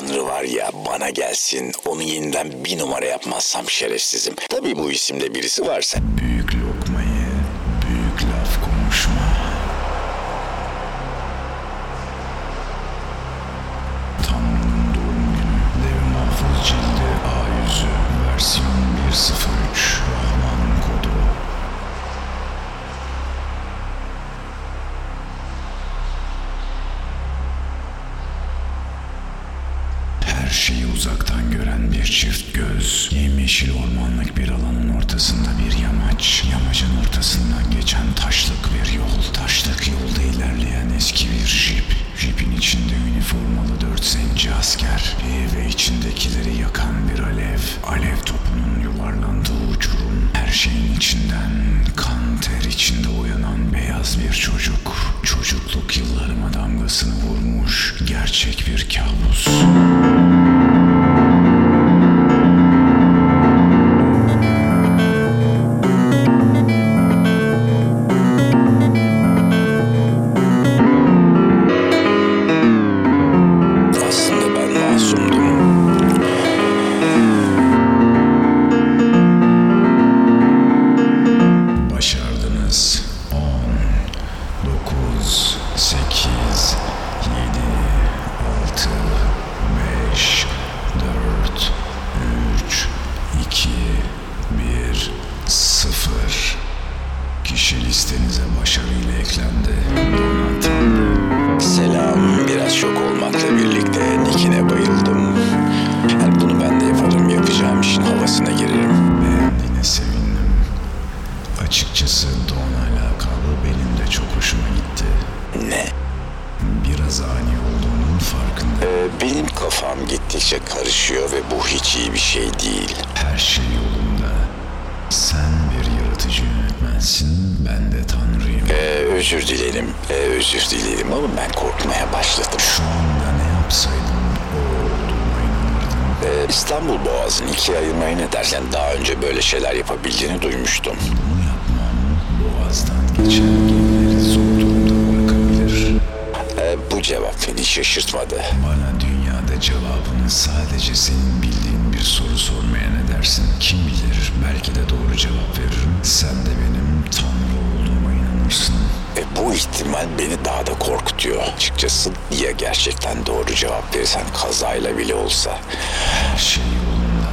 Tanrı var ya bana gelsin onu yeniden bir numara yapmazsam şerefsizim. Tabii bu isimde birisi varsa. Büyük gerçek bir kabus. Kafam gittikçe karışıyor ve bu hiç iyi bir şey değil. Her şey yolunda. Sen bir yaratıcı yönetmensin, ben de tanrıyım. Ee, özür dilerim. Ee, özür dilerim ama ben korkmaya başladım. Şu anda ne yapsaydım o olduğuma inanırdım. Ee, İstanbul Boğazı'nı ikiye ayırmayı ne dersen daha önce böyle şeyler yapabildiğini duymuştum. Bunu yapmam boğazdan geçen gemileri zor durumda bırakabilir. Ee, bu cevap beni şaşırtmadı. Bana dünyada cevabını sadece senin bildiğin bir soru sormaya ne dersin? Kim bilir belki de doğru cevap veririm. Sen de benim tanrı olduğuma inanırsın. Ve bu ihtimal beni daha da korkutuyor. Açıkçası ya gerçekten doğru cevap verirsen kazayla bile olsa. Her şey yolunda.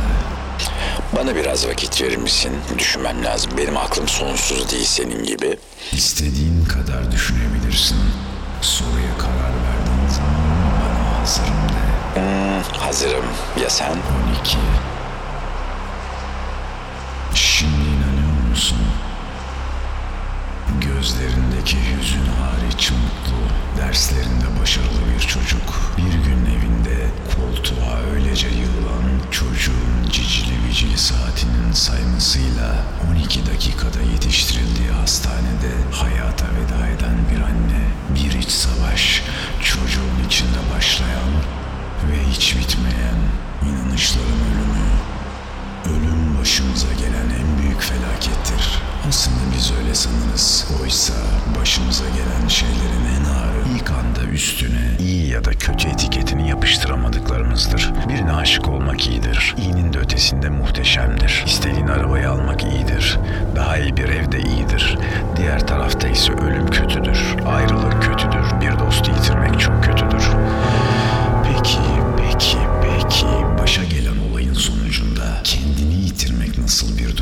Bana biraz vakit verir misin? Düşünmem lazım. Benim aklım sonsuz değil senin gibi. İstediğin kadar düşünebilirsin. Soruya karar verdiğin zaman bana hazırım. Hmm, hazırım. Ya sen? 12 Şimdi inanıyor musun? Gözlerindeki hüzün hariç mutlu, derslerinde başarılı bir çocuk. Bir gün evinde koltuğa öylece yığılan çocuğun cicili vicili saatinin saymasıyla 12 dakikada yetiştirildiği hastanede hayata veda eden bir anne. Bir iç savaş çocuğun içinde başlayan ve hiç bitmeyen inanışların ölümü. Ölüm başımıza gelen en büyük felakettir. Aslında biz öyle sanırız. Oysa başımıza gelen şeylerin en ağırı ilk anda üstüne iyi ya da kötü etiketini yapıştıramadıklarımızdır. Birine aşık olmak iyidir. İyinin de ötesinde muhteşemdir. İstediğin arabayı almak iyidir. Daha iyi bir evde iyidir. Diğer tarafta ise ölüm kötüdür. Ayrılık kötüdür. Bir dostu yitirmek çok kötüdür. Peki, peki, peki. Başa gelen olayın sonucunda kendini yitirmek nasıl bir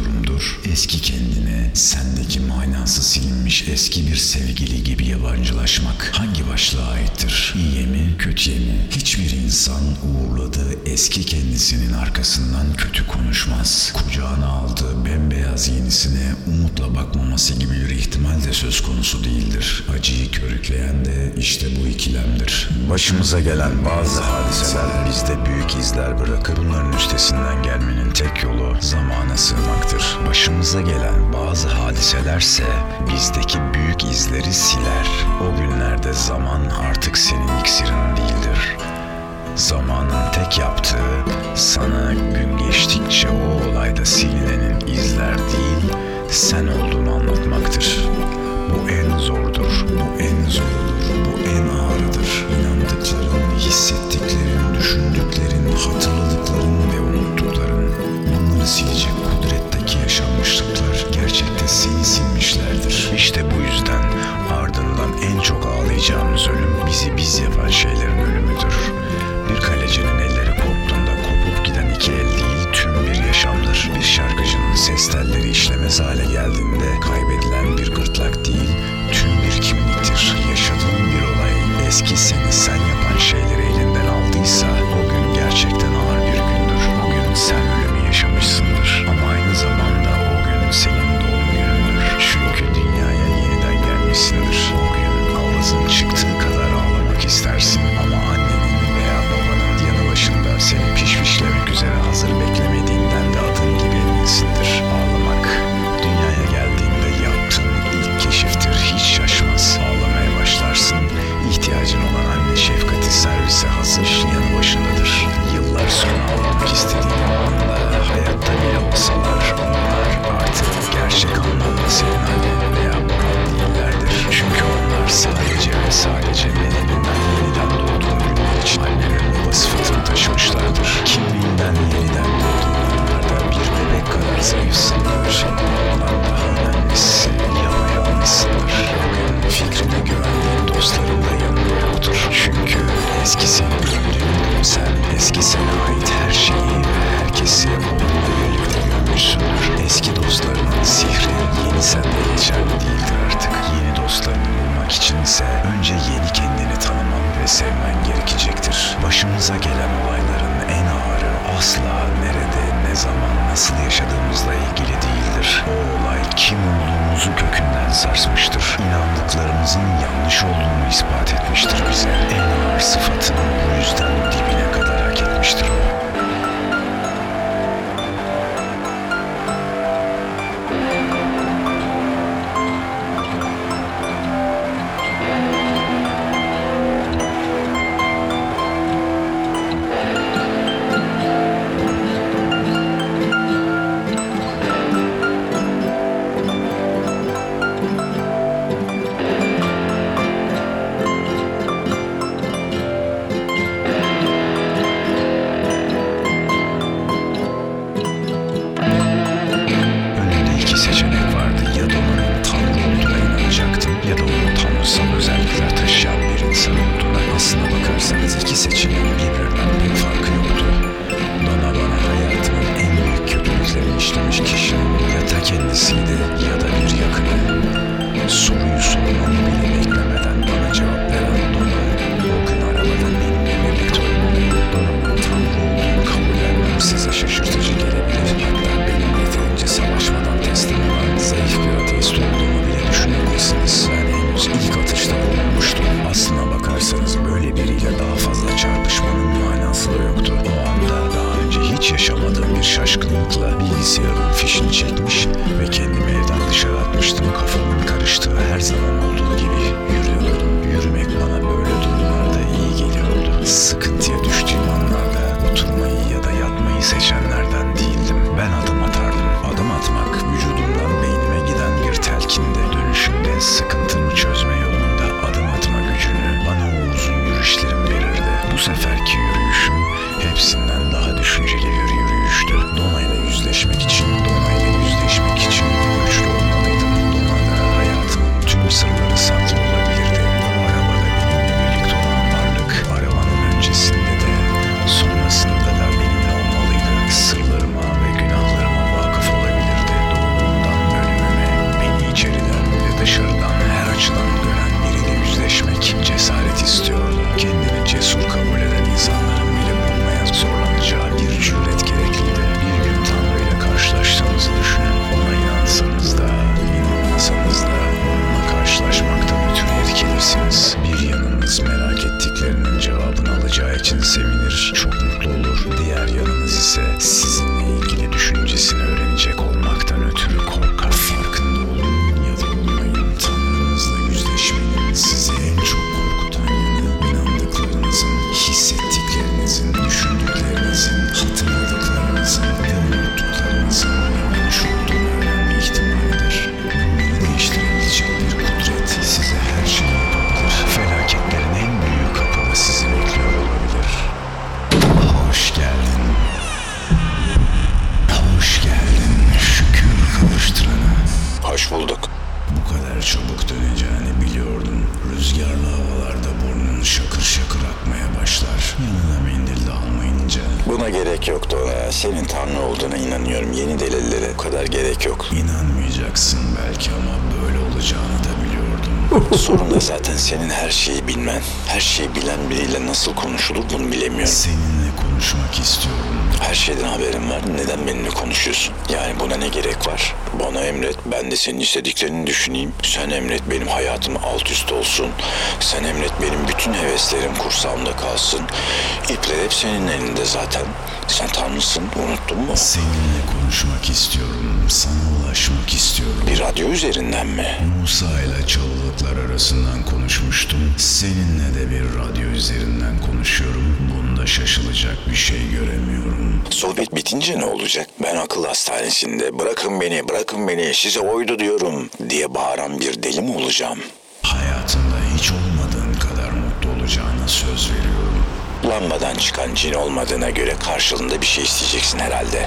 durumdur? Eski kendine sendeki manası silinmiş eski bir sevgili gibi yabancılaşmak hangi başlığa aittir? İyiye mi, kötüye mi? Hiçbir insan uğurladığı eski kendisinin arkasından kötü konuşmaz. Kucağına aldığı bembeyaz yenisine umutla bakmaması gibi bir ihtimal de söz konusu değildir. Acıyı körükleyen de işte bu ikilemdir. Başımıza gelen bazı hadiseler bizde büyük izler bırakır. Bunların üstesinden gelmenin tek yolu zamana sığmaktır. Başımıza gelen bazı hadiselerse bizdeki büyük izleri siler. O günlerde zaman artık senin iksirin değildir. Zamanın tek yaptığı sana gün geçtikçe o yeni kendini tanıman ve sevmen gerekecektir. Başımıza gelen olayların en ağırı asla nerede, ne zaman, nasıl yaşadığımızla ilgili değildir. O olay kim olduğumuzu kökünden sarsmıştır. İnandıklarımızın yanlış olduğunu ispat etmiştir bize. En ağır sıfatının bu yüzden dibine kadar hak etmiştir o. zorunda. Zaten senin her şeyi bilmen, her şeyi bilen biriyle nasıl konuşulur bunu bilemiyorum. Seninle her şeyden haberim var. Neden benimle konuşuyorsun? Yani buna ne gerek var? Bana emret. Ben de senin istediklerini düşüneyim. Sen emret benim hayatım alt üst olsun. Sen emret benim bütün heveslerim kursağımda kalsın. İpler hep senin elinde zaten. Sen tanrısın. Unuttun mu? Seninle konuşmak istiyorum. Sana ulaşmak istiyorum. Bir radyo üzerinden mi? Musa ile çalılıklar arasından konuşmuştum. Seninle de bir radyo üzerinden konuşuyorum. Bunu Dünyada şaşılacak bir şey göremiyorum. Sohbet bitince ne olacak? Ben akıl hastanesinde bırakın beni bırakın beni size oydu diyorum diye bağıran bir deli mi olacağım? Hayatında hiç olmadığın kadar mutlu olacağına söz veriyorum. Lambadan çıkan cin olmadığına göre karşılığında bir şey isteyeceksin herhalde.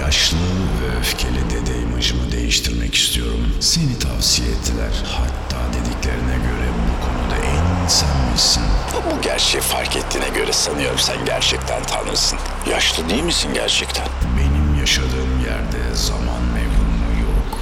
Yaşlı ve öfkeli dede imajımı değiştirmek istiyorum. Seni tavsiye ettiler. Hatta dediklerine göre bu konuda en sen misin? O gerçeği fark ettiğine göre sanıyorum sen gerçekten tanrısın. Yaşlı değil misin gerçekten? Benim yaşadığım yerde zaman mevhumu yok.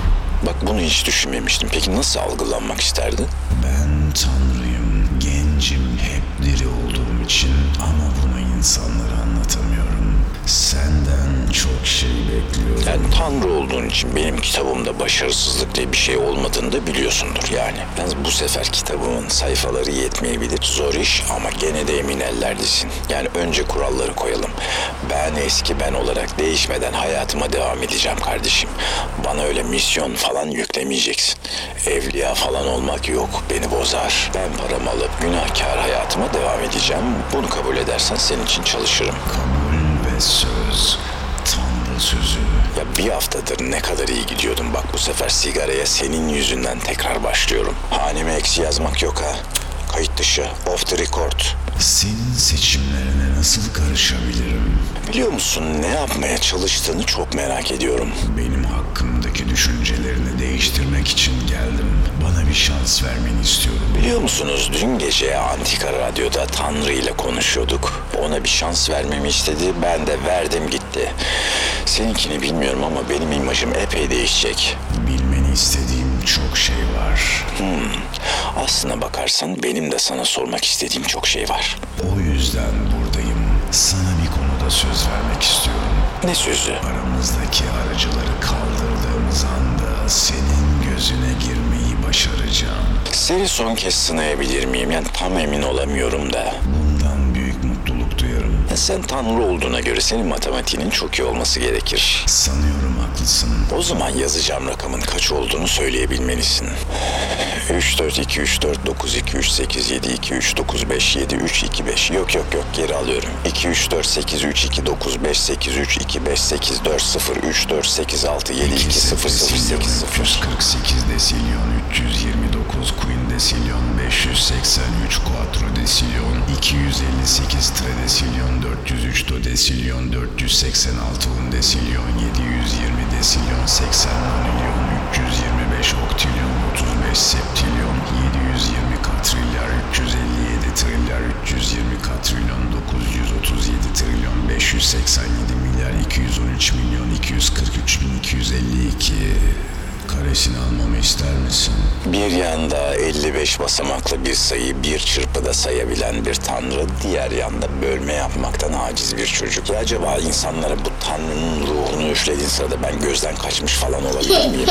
Bak bunu hiç düşünmemiştim. Peki nasıl algılanmak isterdin? Ben tanrıyım, gencim, hep diri olduğum için ama bunu insanlara anlatamıyorum. Senden çok şey bekliyorum. Yani Tanrı olduğun için benim kitabımda başarısızlık diye bir şey olmadığını da biliyorsundur yani. Yalnız bu sefer kitabımın sayfaları yetmeyebilir. Zor iş ama gene de emin ellerdesin. Yani önce kuralları koyalım. Ben eski ben olarak değişmeden hayatıma devam edeceğim kardeşim. Bana öyle misyon falan yüklemeyeceksin. Evliya falan olmak yok. Beni bozar. Ben paramı alıp günahkar hayatıma devam edeceğim. Bunu kabul edersen senin için çalışırım. Kabul ve söz, sözü. Ya bir haftadır ne kadar iyi gidiyordum. Bak bu sefer sigaraya senin yüzünden tekrar başlıyorum. Haneme eksi yazmak yok ha. Kayıt dışı, off the record. Senin seçimlerine nasıl karışabilirim? Biliyor musun ne yapmaya çalıştığını çok merak ediyorum. Benim hakkımdaki düşüncelerini değiştirmek için geldim. Bir şans vermeni istiyorum. Biliyor musunuz dün gece Antika Radyo'da Tanrı ile konuşuyorduk. Ona bir şans vermemi istedi. Ben de verdim gitti. Seninkini bilmiyorum ama benim imajım epey değişecek. Bilmeni istediğim çok şey var. Aslına bakarsan benim de sana sormak istediğim çok şey var. O yüzden buradayım. Sana bir konuda söz vermek istiyorum. Ne sözü? Aramızdaki aracıları kaldırdığımız anda senin gözüne girmeyi başaracağım. Seni son kez sınayabilir miyim? Yani tam emin olamıyorum da. Sen Tanrı olduğuna göre senin matematiğinin çok iyi olması gerekir. Sanıyorum haklısın. O zaman yazacağım rakamın kaç olduğunu söyleyebilmelisin. 3, 4, 2, 3, 4, 9, 2, 3, 8, 7, 2, 3, 9, 5, 7, 3, 2, 5. Yok yok yok geri alıyorum. 2, 3, 4, 8, 3, 2, 9, 5, 8, 3, 2, 5, 8, 4, 0, 3, 4, 8, 6, 7, 2, 0, 0, 8, 0. 148 desilyon 329 queen desilyon 583 quattro desilyon 258 tredesilyon 403 dodesilyon 486 undesilyon 720 desilyon 80 nonilyon 325 oktilyon 35 septilyon 720 katrilyar 357 trilyar 320 katrilyon 937 trilyon 587 milyar 213 milyon 243 bin 252 karesini almamı ister misin? Bir yanda 55 basamaklı bir sayıyı bir çırpıda sayabilen bir tanrı, diğer yanda bölme yapmaktan aciz bir çocuk. Ya acaba insanlara bu tanrının ruhunu üflediğin sırada ben gözden kaçmış falan olabilir miyim?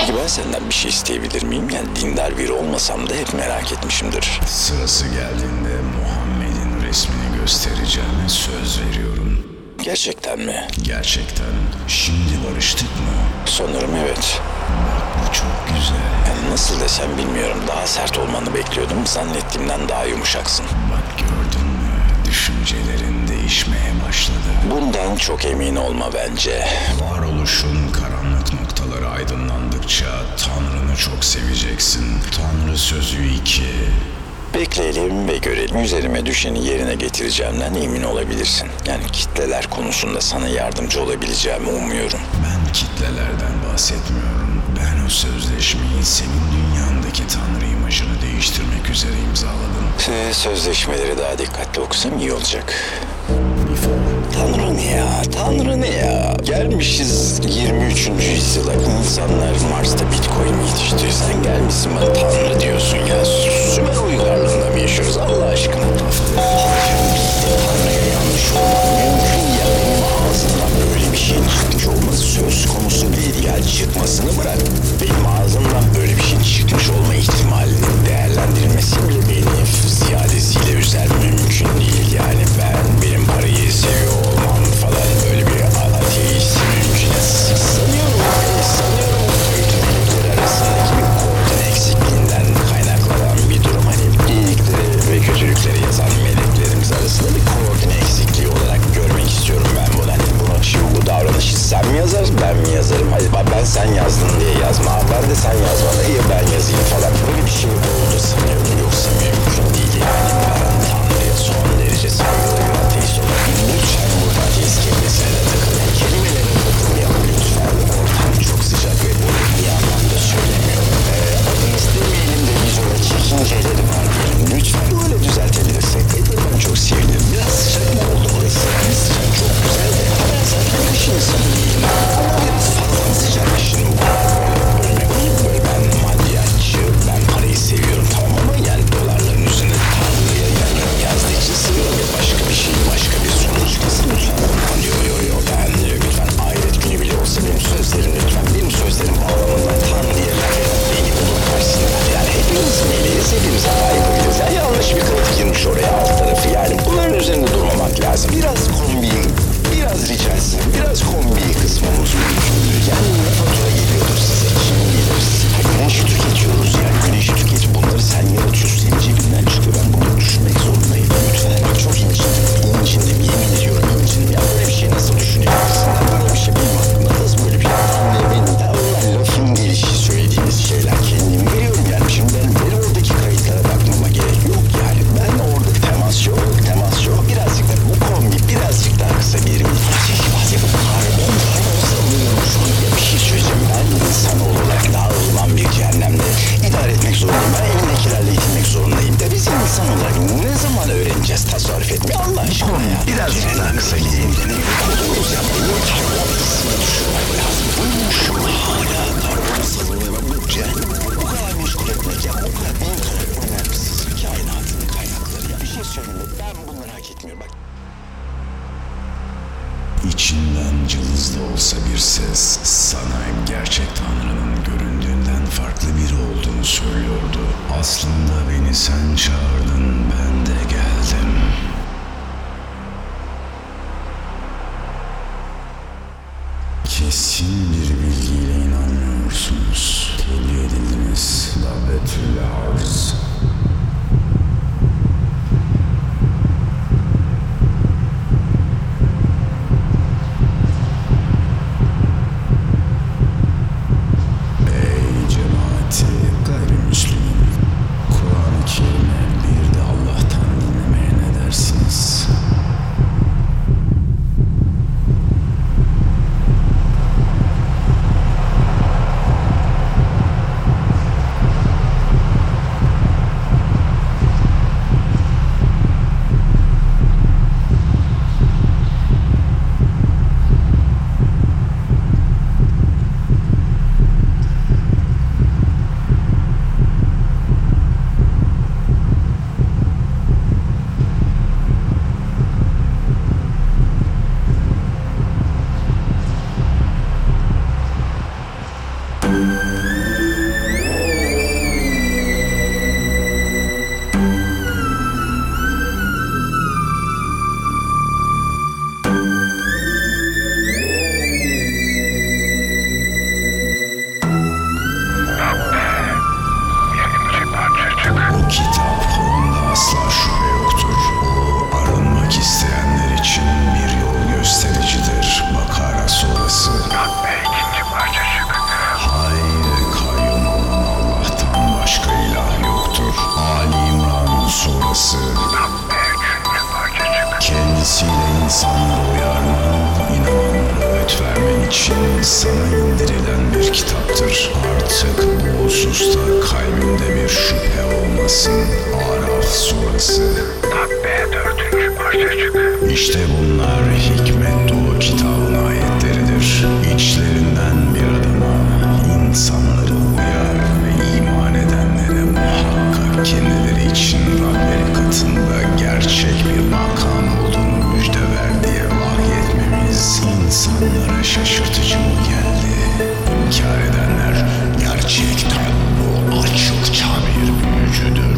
Peki ben senden bir şey isteyebilir miyim? Yani dindar biri olmasam da hep merak etmişimdir. Sırası geldiğinde Muhammed'in resmini göstereceğime söz veriyorum. Gerçekten mi? Gerçekten. Şimdi barıştık mı? Sanırım evet. Bak bu çok güzel. Yani nasıl desem bilmiyorum. Daha sert olmanı bekliyordum. Zannettiğimden daha yumuşaksın. Bak gördün mü? Düşüncelerin değişmeye başladı. Bundan çok emin olma bence. Varoluşun karanlık noktaları aydınlandıkça Tanrı'nı çok seveceksin. Tanrı sözü 2. Bekleyelim ve görelim. Üzerime düşeni yerine getireceğimden emin olabilirsin. Yani kitleler konusunda sana yardımcı olabileceğimi umuyorum. Ben kitlelerden bahsetmiyorum. Ben o sözleşmeyi senin dünyandaki Tanrı imajını değiştirmek üzere imzaladım. Ee, Sözleşmeleri daha dikkatli okusam iyi olacak. Tanrı ne ya? Tanrı ne ya? Gelmişiz 23. yüzyıla. İnsanlar Mars'ta Bitcoin yetiştiriyor. Sen gelmişsin bana Tanrı diyorsun ya. Sümer uygarlığında mı yaşıyoruz Allah aşkına? Hakim bildi Tanrı'ya yanlış olmak mümkün ya. Benim ağzımdan böyle bir şeyin çıkmış olması söz konusu değil ya. Çıkmasını bırak. Benim ağzımdan böyle bir şeyin çıkmış olma ihtimalinin değerlendirilmesi bile beni ziyadesiyle üzer mümkün değil. Yani sen yazdın diye yazma. Ben de sen yazma. İyi ben yazayım falan. Böyle bir şey oldu sanıyordum. Yoksa mümkün değil yani. ben. Aslında beni sen çağırdın ben için sana indirilen bir kitaptır. Artık bu hususta kalbimde bir şüphe olmasın. Araf suresi. Takbe 4. parçacık. İşte bunlar hikmet dolu kitabın ayetleridir. İçlerinden bir adama, insanları uyar ve iman edenlere muhakkak kendileri için Rableri katında gerçek bir makam olduğunu müjde ver insanlara şaşırtıcı mı geldi? İnkar edenler gerçekten bu açıkça bir büyücüdür.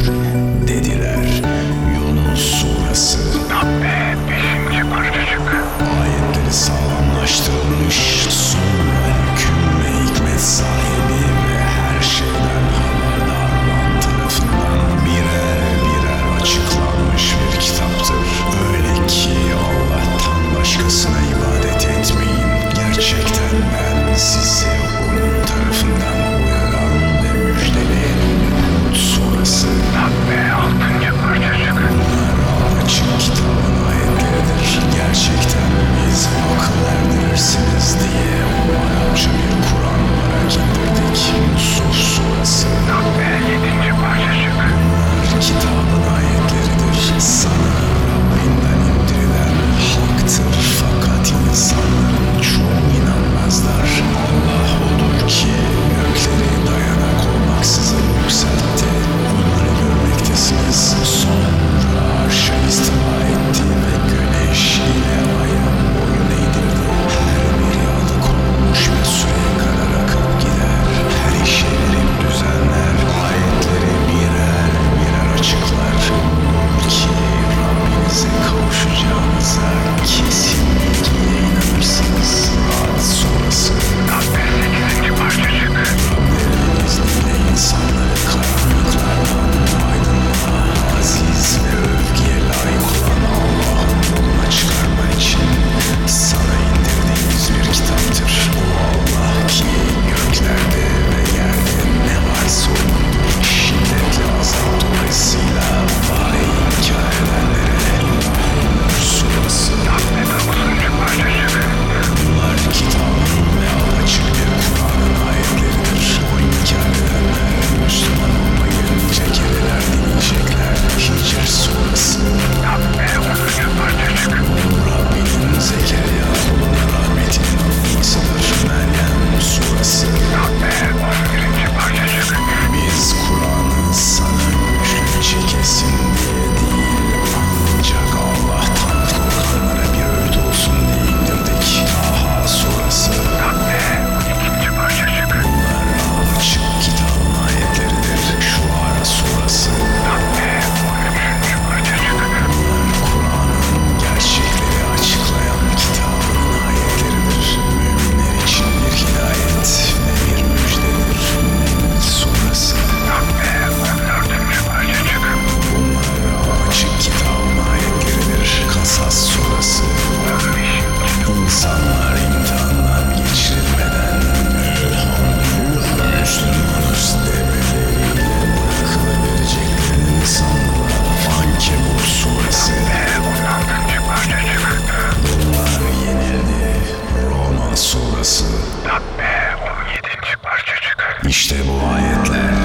İşte bu ayetler.